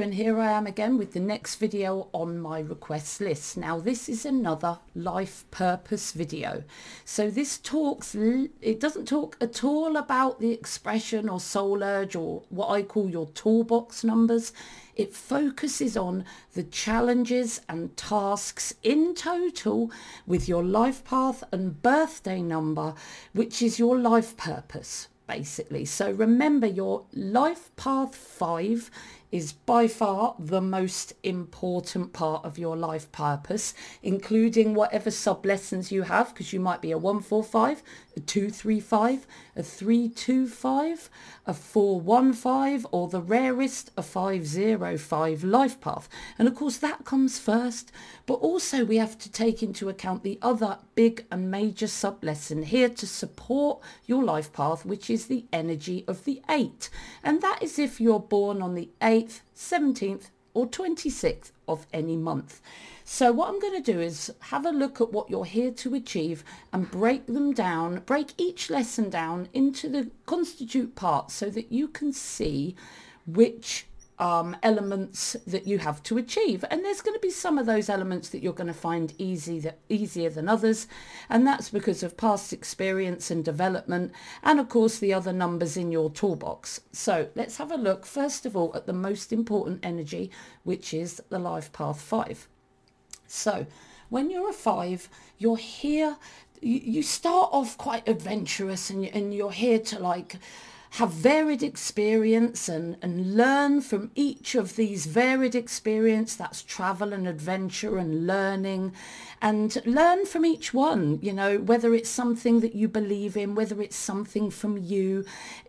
And here I am again with the next video on my request list. Now this is another life purpose video. So this talks, it doesn't talk at all about the expression or soul urge or what I call your toolbox numbers. It focuses on the challenges and tasks in total with your life path and birthday number, which is your life purpose basically. So remember your life path five is by far the most important part of your life purpose, including whatever sub lessons you have, because you might be a 145, a 235, a 325, a 415, or the rarest, a 505 life path. And of course, that comes first, but also we have to take into account the other big and major sub lesson here to support your life path, which is the energy of the eight. And that is if you're born on the 8th, 17th, or 26th of any month. So what I'm going to do is have a look at what you're here to achieve and break them down, break each lesson down into the constitute parts so that you can see which um, elements that you have to achieve. And there's going to be some of those elements that you're going to find easy that, easier than others. And that's because of past experience and development. And of course, the other numbers in your toolbox. So let's have a look, first of all, at the most important energy, which is the life path five. So when you're a five, you're here, you, you start off quite adventurous and, and you're here to like, have varied experience and, and learn from each of these varied experience that's travel and adventure and learning and learn from each one you know whether it's something that you believe in whether it's something from you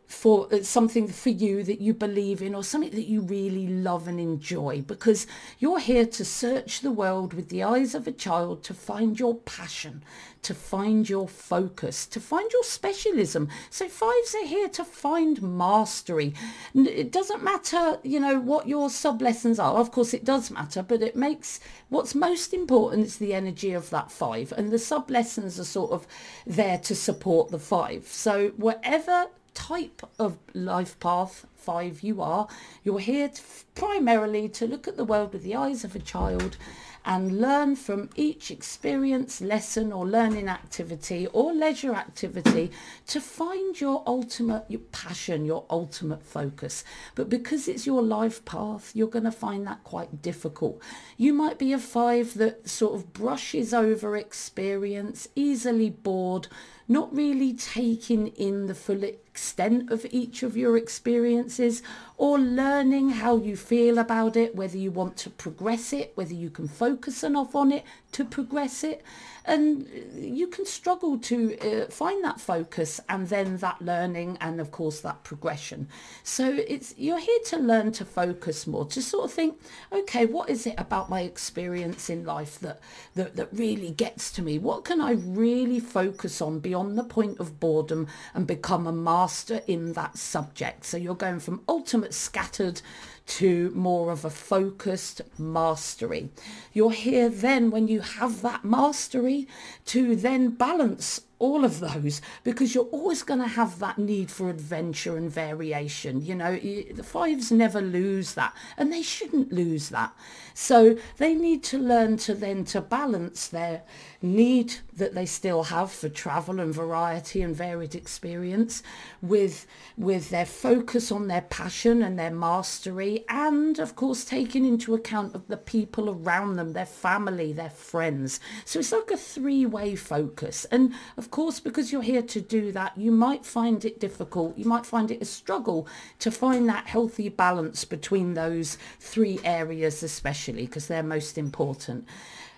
for uh, something for you that you believe in or something that you really love and enjoy because you're here to search the world with the eyes of a child to find your passion, to find your focus, to find your specialism. So fives are here to find mastery. It doesn't matter, you know, what your sub lessons are. Of course it does matter, but it makes what's most important is the energy of that five and the sub lessons are sort of there to support the five. So whatever type of life path five you are. You're here to, primarily to look at the world with the eyes of a child and learn from each experience, lesson or learning activity or leisure activity to find your ultimate your passion, your ultimate focus. But because it's your life path, you're going to find that quite difficult. You might be a five that sort of brushes over experience, easily bored, not really taking in the full extent of each of your experiences or learning how you feel about it, whether you want to progress it, whether you can focus enough on it to progress it. And you can struggle to uh, find that focus and then that learning and of course that progression. So it's you're here to learn to focus more, to sort of think, okay, what is it about my experience in life that, that, that really gets to me? What can I really focus on beyond the point of boredom and become a master in that subject? So you're going from ultimate scattered to more of a focused mastery. You're here then when you have that mastery to then balance all of those because you're always going to have that need for adventure and variation. You know, the fives never lose that and they shouldn't lose that. So they need to learn to then to balance their need that they still have for travel and variety and varied experience with with their focus on their passion and their mastery and of course taking into account of the people around them their family their friends. So it's like a three-way focus. And of course because you're here to do that you might find it difficult you might find it a struggle to find that healthy balance between those three areas especially because they're most important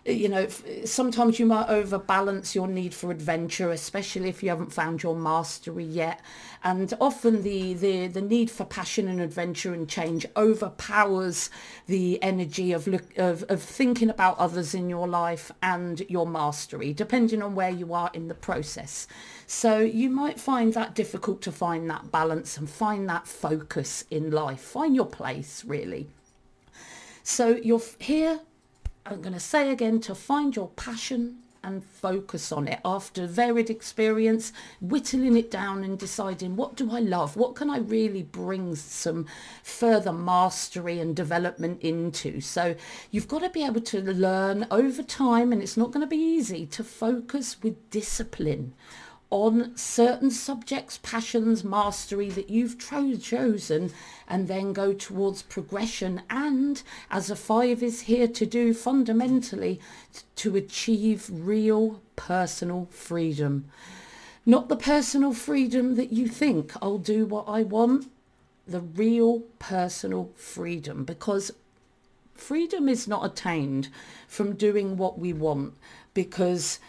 you know, sometimes you might overbalance your need for adventure, especially if you haven't found your mastery yet. And often the, the, the need for passion and adventure and change overpowers the energy of, look, of, of thinking about others in your life and your mastery, depending on where you are in the process. So you might find that difficult to find that balance and find that focus in life. Find your place, really. So you're here I'm going to say again to find your passion and focus on it after varied experience, whittling it down and deciding what do I love? What can I really bring some further mastery and development into? So you've got to be able to learn over time and it's not going to be easy to focus with discipline on certain subjects, passions, mastery that you've cho- chosen and then go towards progression. And as a five is here to do fundamentally to achieve real personal freedom. Not the personal freedom that you think I'll do what I want, the real personal freedom. Because freedom is not attained from doing what we want. Because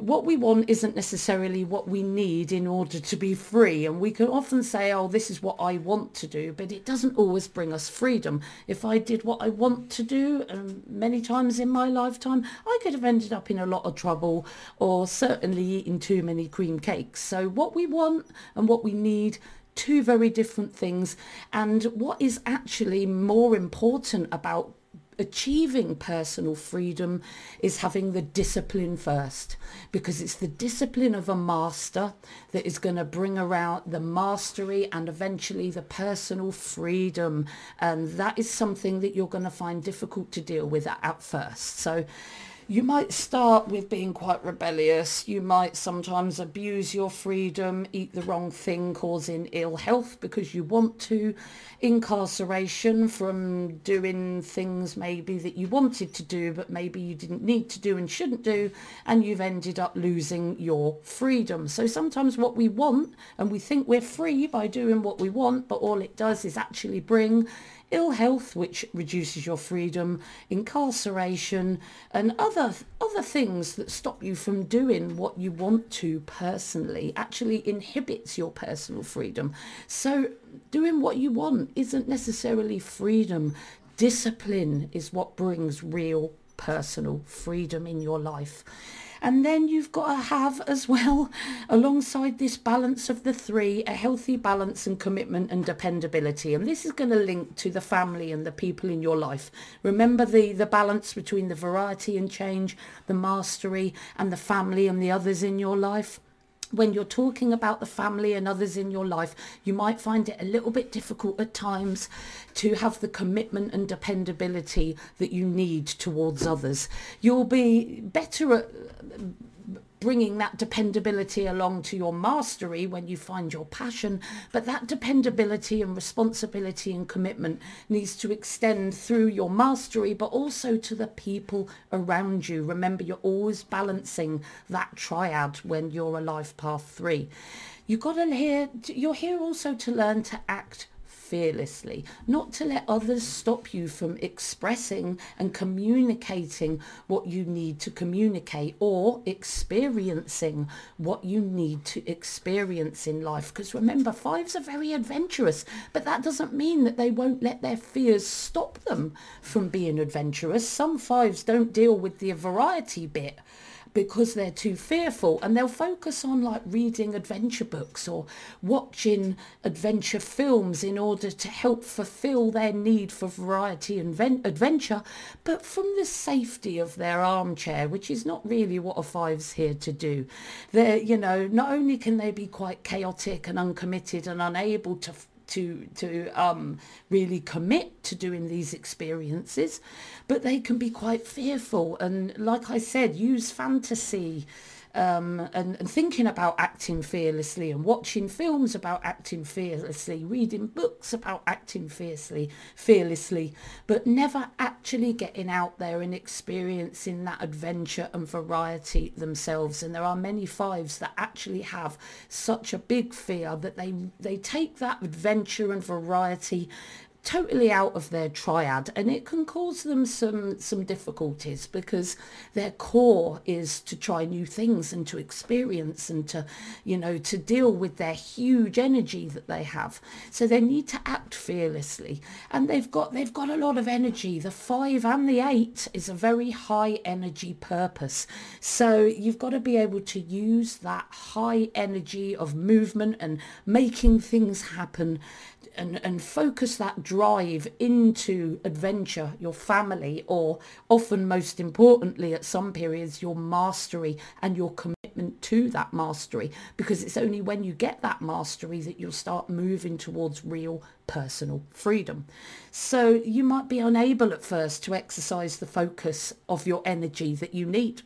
what we want isn't necessarily what we need in order to be free. And we can often say, oh, this is what I want to do, but it doesn't always bring us freedom. If I did what I want to do um, many times in my lifetime, I could have ended up in a lot of trouble or certainly eating too many cream cakes. So what we want and what we need two very different things and what is actually more important about achieving personal freedom is having the discipline first because it's the discipline of a master that is going to bring around the mastery and eventually the personal freedom. And that is something that you're going to find difficult to deal with at first. So you might start with being quite rebellious. You might sometimes abuse your freedom, eat the wrong thing, causing ill health because you want to. Incarceration from doing things maybe that you wanted to do, but maybe you didn't need to do and shouldn't do, and you've ended up losing your freedom. So sometimes what we want, and we think we're free by doing what we want, but all it does is actually bring ill health, which reduces your freedom, incarceration, and other other things that stop you from doing what you want to personally actually inhibits your personal freedom. So doing what you want isn't necessarily freedom. Discipline is what brings real personal freedom in your life. And then you've got to have as well, alongside this balance of the three, a healthy balance and commitment and dependability. And this is going to link to the family and the people in your life. Remember the, the balance between the variety and change, the mastery and the family and the others in your life when you're talking about the family and others in your life, you might find it a little bit difficult at times to have the commitment and dependability that you need towards others. You'll be better at bringing that dependability along to your mastery when you find your passion. But that dependability and responsibility and commitment needs to extend through your mastery but also to the people around you. Remember you're always balancing that triad when you're a life path 3 you've got to hear you're here also to learn to act fearlessly, not to let others stop you from expressing and communicating what you need to communicate or experiencing what you need to experience in life. Because remember, fives are very adventurous, but that doesn't mean that they won't let their fears stop them from being adventurous. Some fives don't deal with the variety bit because they're too fearful. And they'll focus on like reading adventure books or watching adventure films in order to help fulfill their need for variety and ven- adventure but from the safety of their armchair which is not really what a five's here to do. They're you know not only can they be quite chaotic and uncommitted and unable to to to um, really commit to doing these experiences, but they can be quite fearful. And, like I said, use fantasy um, and, and thinking about acting fearlessly and watching films about acting fearlessly, reading books about acting fiercely, fearlessly, but never actually getting out there and experiencing that adventure and variety themselves. And there are many fives that actually have such a big fear that they they take that adventure and variety totally out of their triad and it can cause them some some difficulties because their core is to try new things and to experience and to you know to deal with their huge energy that they have. So they need to act fearlessly. And they've got they've got a lot of energy. The 5 and the 8 is a very high energy purpose. So you've got to be able to use that high energy of movement and making things happen and, and focus that drive into adventure, your family, or often most importantly at some periods, your mastery and your commitment to that mastery. Because it's only when you get that mastery that you'll start moving towards real personal freedom. So you might be unable at first to exercise the focus of your energy that you need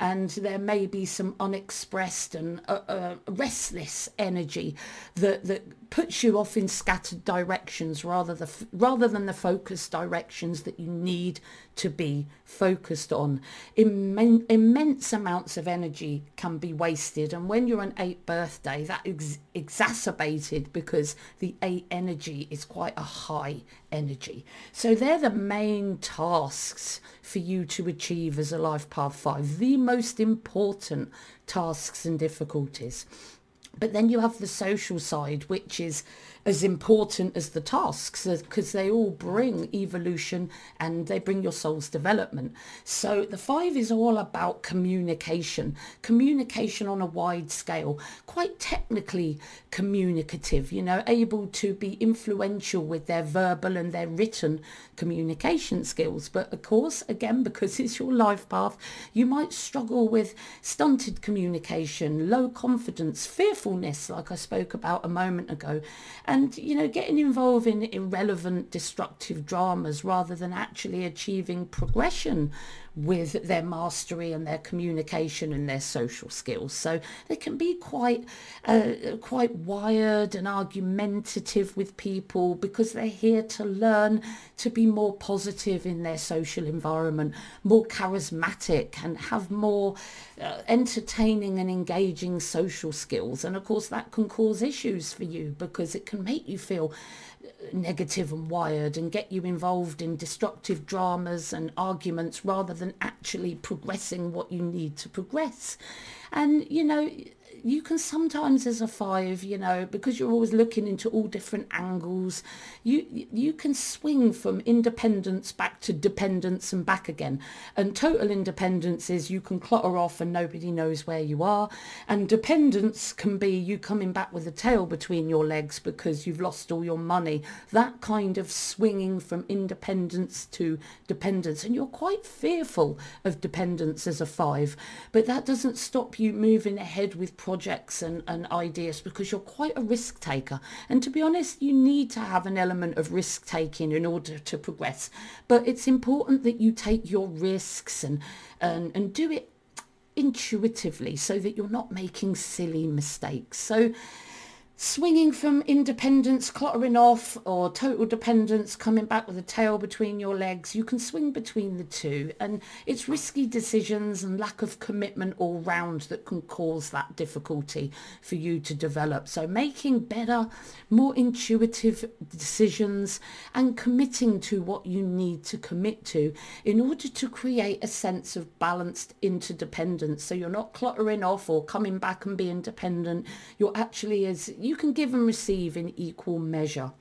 and there may be some unexpressed and uh, uh, restless energy that, that puts you off in scattered directions rather, the, rather than the focused directions that you need to be focused on. Immen- immense amounts of energy can be wasted and when you're an eighth birthday that is exacerbated because the eight energy is quite a high energy. So they're the main tasks for you to achieve as a life path 5, the most important tasks and difficulties. But then you have the social side, which is as important as the tasks because they all bring evolution and they bring your soul's development. So the five is all about communication, communication on a wide scale, quite technically communicative, you know, able to be influential with their verbal and their written communication skills. But of course, again, because it's your life path, you might struggle with stunted communication, low confidence, fearfulness, like I spoke about a moment ago. And and you know getting involved in irrelevant destructive dramas rather than actually achieving progression with their mastery and their communication and their social skills. So they can be quite uh, quite wired and argumentative with people because they're here to learn to be more positive in their social environment, more charismatic and have more uh, entertaining and engaging social skills. And of course that can cause issues for you because it can make you feel negative and wired and get you involved in destructive dramas and arguments rather than actually progressing what you need to progress. And, you know, you can sometimes as a five, you know, because you're always looking into all different angles, you you can swing from independence back to dependence and back again. And total independence is you can clutter off and nobody knows where you are. And dependence can be you coming back with a tail between your legs because you've lost all your money. That kind of swinging from independence to dependence. And you're quite fearful of dependence as a five, but that doesn't stop you moving ahead with projects and, and ideas because you're quite a risk taker. And to be honest, you need to have an element of risk taking in order to progress. But it's important that you take your risks and, and, and do it intuitively so that you're not making silly mistakes. So swinging from independence, cluttering off, or total dependence, coming back with a tail between your legs. You can swing between the two. And it's risky decisions and lack of commitment all round that can cause that difficulty for you to develop. So making better, more intuitive decisions and committing to what you need to commit to in order to create a sense of balanced interdependence. So you're not cluttering off or coming back and being dependent. You're actually as you can give and receive in equal measure.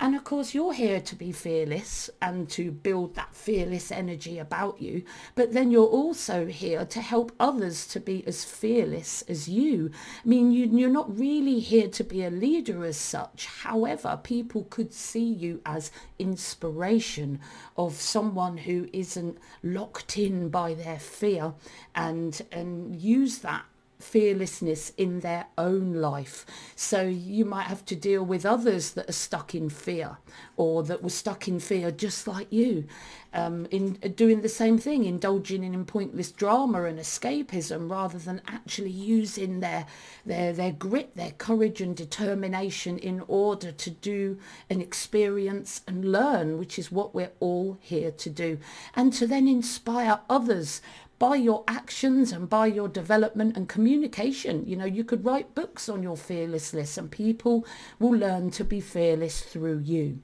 And of course, you're here to be fearless and to build that fearless energy about you. But then you're also here to help others to be as fearless as you. I mean, you, are not really here to be a leader as such. However, people could see you as inspiration of someone who isn't locked in by their fear and, and use that fearlessness in their own life. So you might have to deal with others that are stuck in fear or that were stuck in fear just like you, um, in uh, doing the same thing, indulging in pointless drama and escapism rather than actually using their, their, their grit, their courage and determination in order to do and experience and learn, which is what we're all here to do. And to then inspire others by your actions and by your development and communication. You know, you could write books on your fearlessness and people will learn to be fearless through you.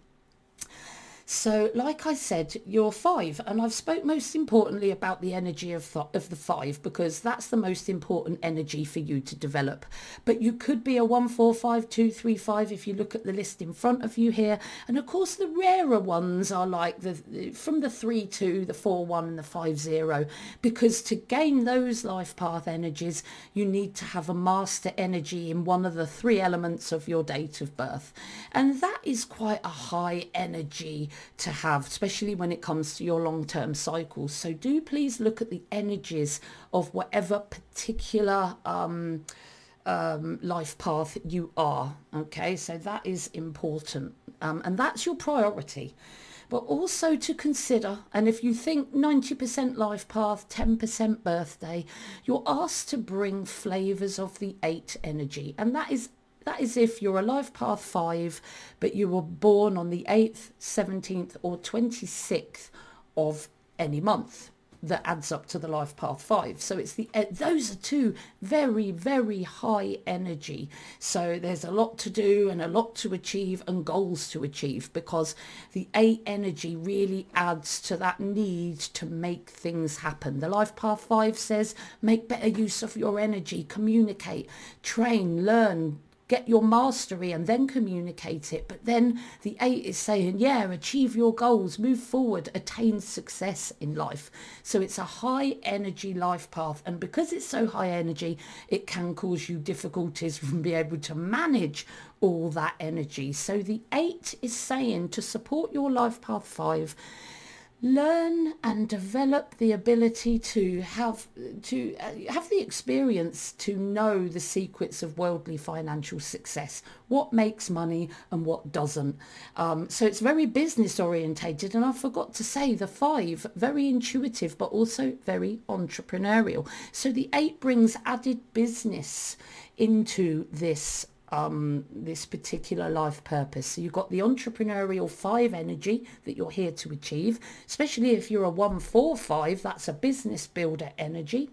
So, like I said, you're five, and I've spoke most importantly about the energy of, th- of the five because that's the most important energy for you to develop. But you could be a one, four, five, two, three, five if you look at the list in front of you here. And of course, the rarer ones are like the from the three, two, the four, one, and the five, zero. Because to gain those life path energies, you need to have a master energy in one of the three elements of your date of birth, and that is quite a high energy to have, especially when it comes to your long-term cycles. So do please look at the energies of whatever particular um, um, life path you are. Okay, so that is important. Um, and that's your priority. But also to consider, and if you think 90% life path, 10% birthday, you're asked to bring flavours of the eight energy. And that is that is if you're a life path 5, but you were born on the 8th, 17th or 26th of any month that adds up to the life path 5 so it's the eh, those are two very very high energy. So there's a lot to do and a lot to achieve and goals to achieve because the 8 energy really adds to that need to make things happen. The life path 5 says make better use of your energy communicate train learn get your mastery and then communicate it. But then the eight is saying, yeah, achieve your goals, move forward, attain success in life. So it's a high energy life path. And because it's so high energy, it can cause you difficulties from being able to manage all that energy. So the eight is saying to support your life path five, learn and develop the ability to have to uh, have the experience to know the secrets of worldly financial success. What makes money and what doesn't. Um, so it's very business orientated and i forgot to say the five very intuitive but also very entrepreneurial. So the eight brings added business into this um, this particular life purpose. So you've got the entrepreneurial five energy that you're here to achieve, especially if you're a one, four, five, that's a business builder energy.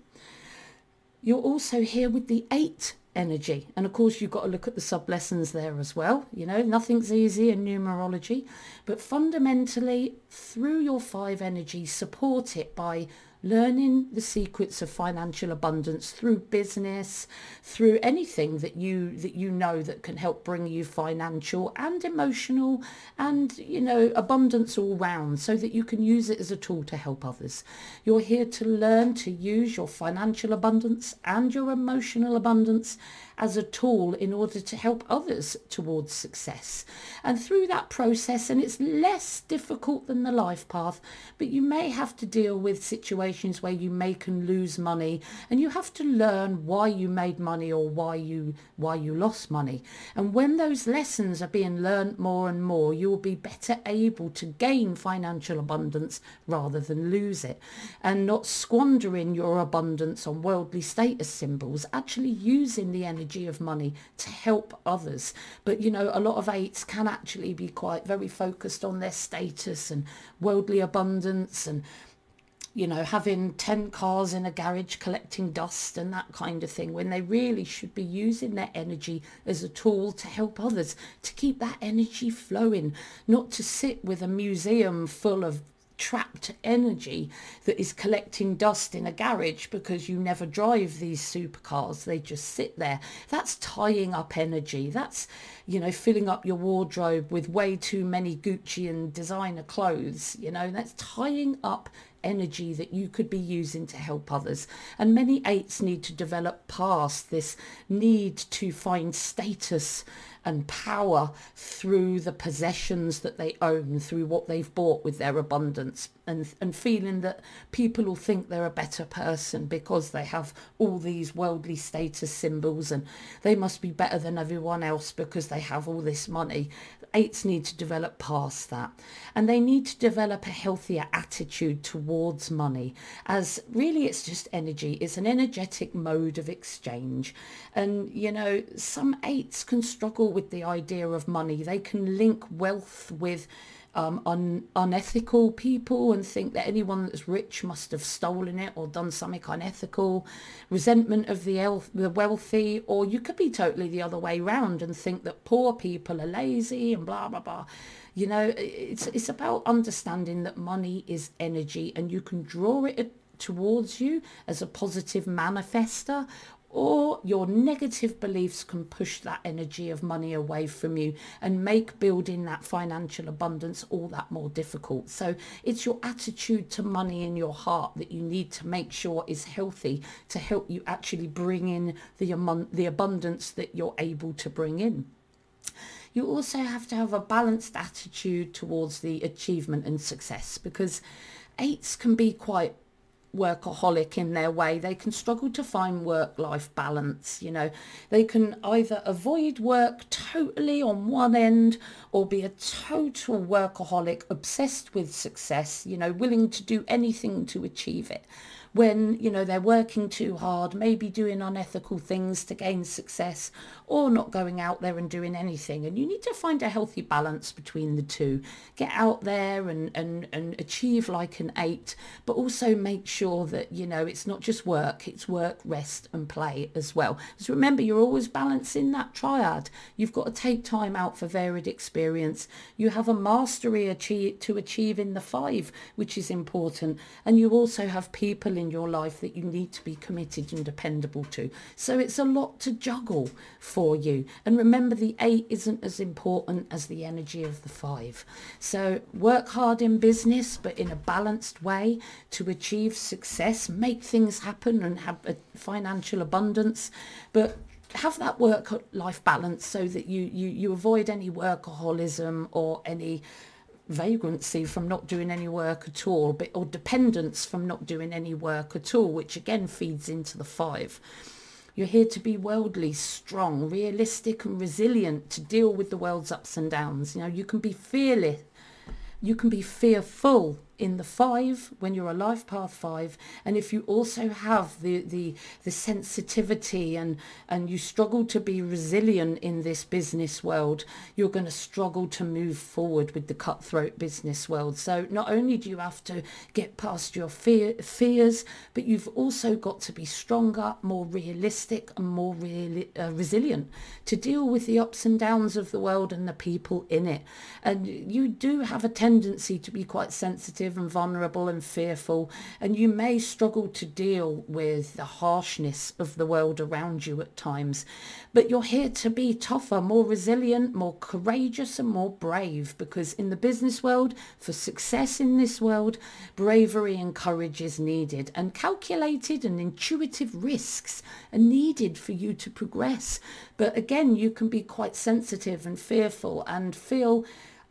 You're also here with the eight energy. And of course, you've got to look at the sub lessons there as well. You know, nothing's easy in numerology, but fundamentally through your five energy, support it by learning the secrets of financial abundance through business, through anything that you that you know that can help bring you financial and emotional and you know abundance all round so that you can use it as a tool to help others. You're here to learn to use your financial abundance and your emotional abundance as a tool in order to help others towards success. And through that process, and it's less difficult than the life path, but you may have to deal with situations where you make and lose money and you have to learn why you made money or why you why you lost money. And when those lessons are being learned more and more, you will be better able to gain financial abundance rather than lose it and not squandering your abundance on worldly status symbols, actually using the energy energy of money to help others. But, you know, a lot of eights can actually be quite very focused on their status and worldly abundance and you know, having 10 cars in a garage collecting dust and that kind of thing, when they really should be using their energy as a tool to help others, to keep that energy flowing, not to sit with a museum full of trapped energy that is collecting dust in a garage because you never drive these supercars. They just sit there. That's tying up energy. That's you know filling up your wardrobe with way too many gucci and designer clothes you know. That's tying up energy that you could be using to help others. And many eights need to develop past this need to find status and power through the possessions that they own, through what they've bought with their abundance, and, and feeling that people will think they're a better person because they have all these worldly status symbols and they must be better than everyone else because they have all this money. Eights need to develop past that. And they need to develop a healthier attitude towards money as really it's just energy. It's an energetic mode of exchange. And, you know, some eights can struggle with the idea of money. They can link wealth with um, un- unethical people and think that anyone that's rich must have stolen it or done something unethical, resentment of the, el- the wealthy, or you could be totally the other way round and think that poor people are lazy and blah, blah, blah. You know, it's, it's about understanding that money is energy and you can draw it towards you as a positive manifester or your negative beliefs can push that energy of money away from you and make building that financial abundance all that more difficult. So it's your attitude to money in your heart that you need to make sure is healthy to help you actually bring in the, the abundance that you're able to bring in. You also have to have a balanced attitude towards the achievement and success because eights can be quite workaholic in their way. They can struggle to find work-life balance. You know, they can either avoid work totally on one end or be a total workaholic, obsessed with success, you know, willing to do anything to achieve it when you know they're working too hard maybe doing unethical things to gain success or not going out there and doing anything. And you need to find a healthy balance between the two. Get out there and and, and achieve like an eight but also make sure that you know it's not just work it's work rest and play as well. So remember you're always balancing that triad. You've got to take time out for varied experience. You have a mastery achieve, to achieve in the five which is important. And you also have people in in your life that you need to be committed and dependable to. So it's a lot to juggle for you. And remember the eight isn't as important as the energy of the five. So work hard in business, but in a balanced way to achieve success, make things happen and have a financial abundance. But have that work life balance so that you, you, you avoid any workaholism or any vagrancy from not doing any work at all, but, or dependence from not doing any work at all, which again feeds into the five. You're here to be worldly, strong, realistic and resilient to deal with the world's ups and downs. You know, you can be fearless, you can be fearful in the five when you're a life path five and if you also have the the the sensitivity and and you struggle to be resilient in this business world you're going to struggle to move forward with the cutthroat business world. So not only do you have to get past your fear fears but you've also got to be stronger more realistic and more really uh, resilient to deal with the ups and downs of the world and the people in it. And you do have a tendency to be quite sensitive and vulnerable and fearful, and you may struggle to deal with the harshness of the world around you at times. But you're here to be tougher, more resilient, more courageous and more brave because in the business world, for success in this world, bravery and courage is needed and calculated and intuitive risks are needed for you to progress. But again, you can be quite sensitive and fearful and feel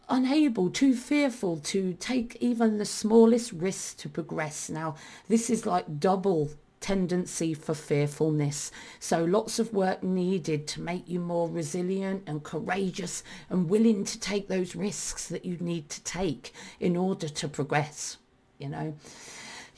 unable, too fearful to take even the smallest risk to progress. Now, this is like double tendency for fearfulness. So lots of work needed to make you more resilient and courageous and willing to take those risks that you need to take in order to progress, you know.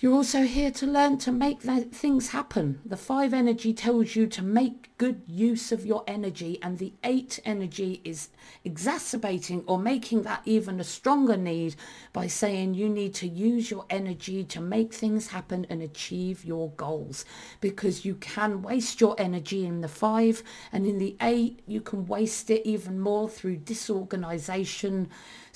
You're also here to learn to make things happen. The five energy tells you to make good use of your energy and the eight energy is exacerbating or making that even a stronger need by saying you need to use your energy to make things happen and achieve your goals because you can waste your energy in the five and in the eight you can waste it even more through disorganization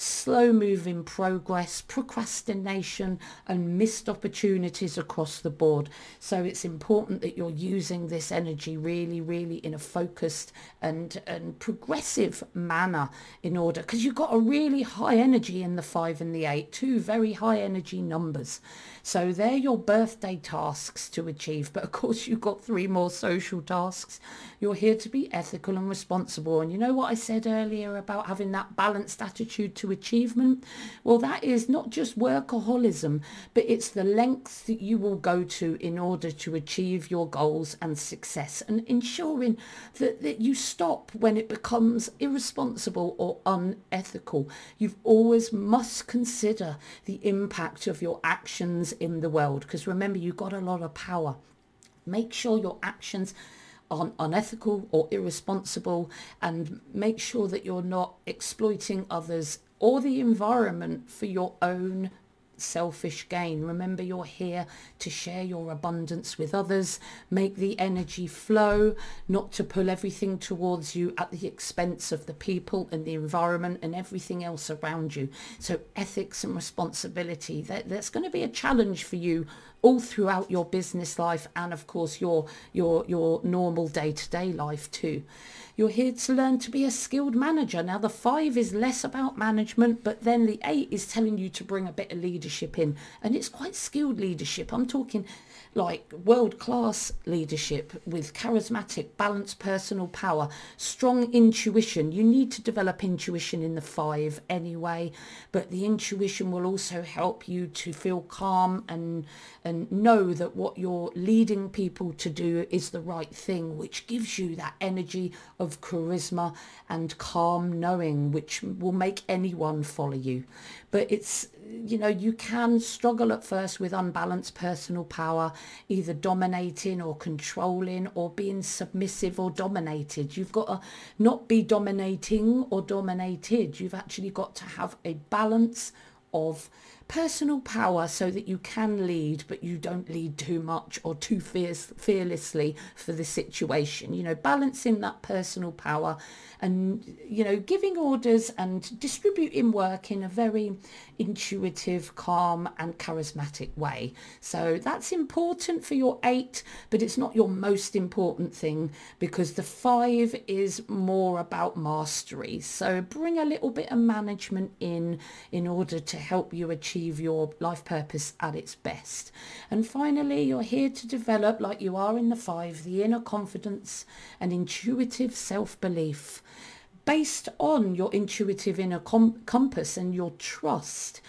slow moving progress, procrastination and missed opportunities across the board. So it's important that you're using this energy really, really in a focused and, and progressive manner in order, because you've got a really high energy in the five and the eight, two very high energy numbers. So they're your birthday tasks to achieve. But of course, you've got three more social tasks. You're here to be ethical and responsible. And you know what I said earlier about having that balanced attitude to achievement? Well, that is not just workaholism, but it's the lengths that you will go to in order to achieve your goals and success and ensuring that, that you stop when it becomes irresponsible or unethical. You've always must consider the impact of your actions in the world. Because remember, you've got a lot of power. Make sure your actions aren't unethical or irresponsible and make sure that you're not exploiting others or the environment for your own selfish gain. Remember, you're here to share your abundance with others, make the energy flow, not to pull everything towards you at the expense of the people and the environment and everything else around you. So ethics and responsibility, that, that's going to be a challenge for you all throughout your business life and of course your your your normal day-to-day life too. You're here to learn to be a skilled manager. Now the five is less about management but then the eight is telling you to bring a bit of leadership in. And it's quite skilled leadership. I'm talking like world class leadership with charismatic, balanced personal power, strong intuition. You need to develop intuition in the five anyway, but the intuition will also help you to feel calm and and know that what you're leading people to do is the right thing, which gives you that energy of charisma and calm knowing, which will make anyone follow you. But it's you know, you can struggle at first with unbalanced personal power, either dominating or controlling or being submissive or dominated. You've got to not be dominating or dominated. You've actually got to have a balance of personal power so that you can lead but you don't lead too much or too fierce, fearlessly for the situation. You know balancing that personal power and you know giving orders and distributing work in a very intuitive calm and charismatic way. So that's important for your eight but it's not your most important thing because the five is more about mastery. So bring a little bit of management in in order to help you achieve your life purpose at its best. And finally you're here to develop like you are in the five the inner confidence and intuitive self-belief based on your intuitive inner com- compass and your trust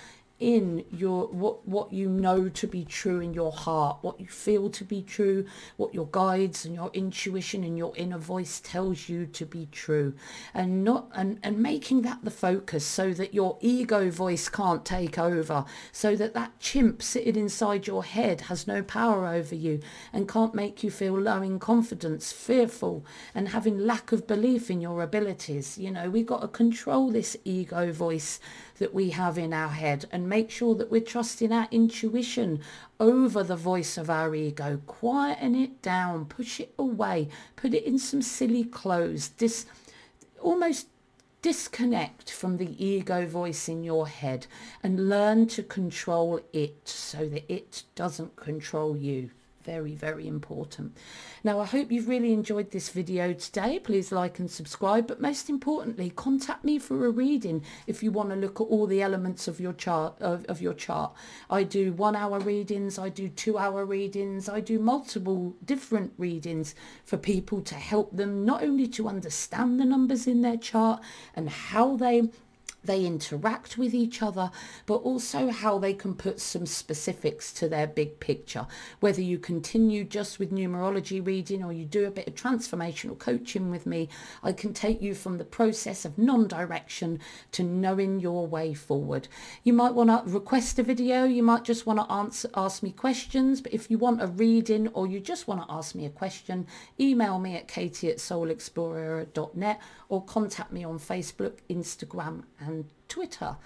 in your what what you know to be true in your heart what you feel to be true what your guides and your intuition and your inner voice tells you to be true. And not and and making that the focus so that your ego voice can't take over so that that chimp sitting inside your head has no power over you and can't make you feel low in confidence fearful and having lack of belief in your abilities. You know we've got to control this ego voice that we have in our head and make sure that we're trusting our intuition over the voice of our ego. Quieten it down, push it away, put it in some silly clothes, dis, almost disconnect from the ego voice in your head and learn to control it so that it doesn't control you very, very important. Now, I hope you've really enjoyed this video today. Please like and subscribe, but most importantly, contact me for a reading if you want to look at all the elements of your chart. Of, of your chart, I do one-hour readings, I do two-hour readings, I do multiple different readings for people to help them not only to understand the numbers in their chart and how they they interact with each other, but also how they can put some specifics to their big picture. Whether you continue just with numerology reading or you do a bit of transformational coaching with me, I can take you from the process of non-direction to knowing your way forward. You might want to request a video, you might just want to answer, ask me questions, but if you want a reading or you just want to ask me a question, email me at katie at soulexplorer.net or contact me on Facebook, Instagram and Twitter.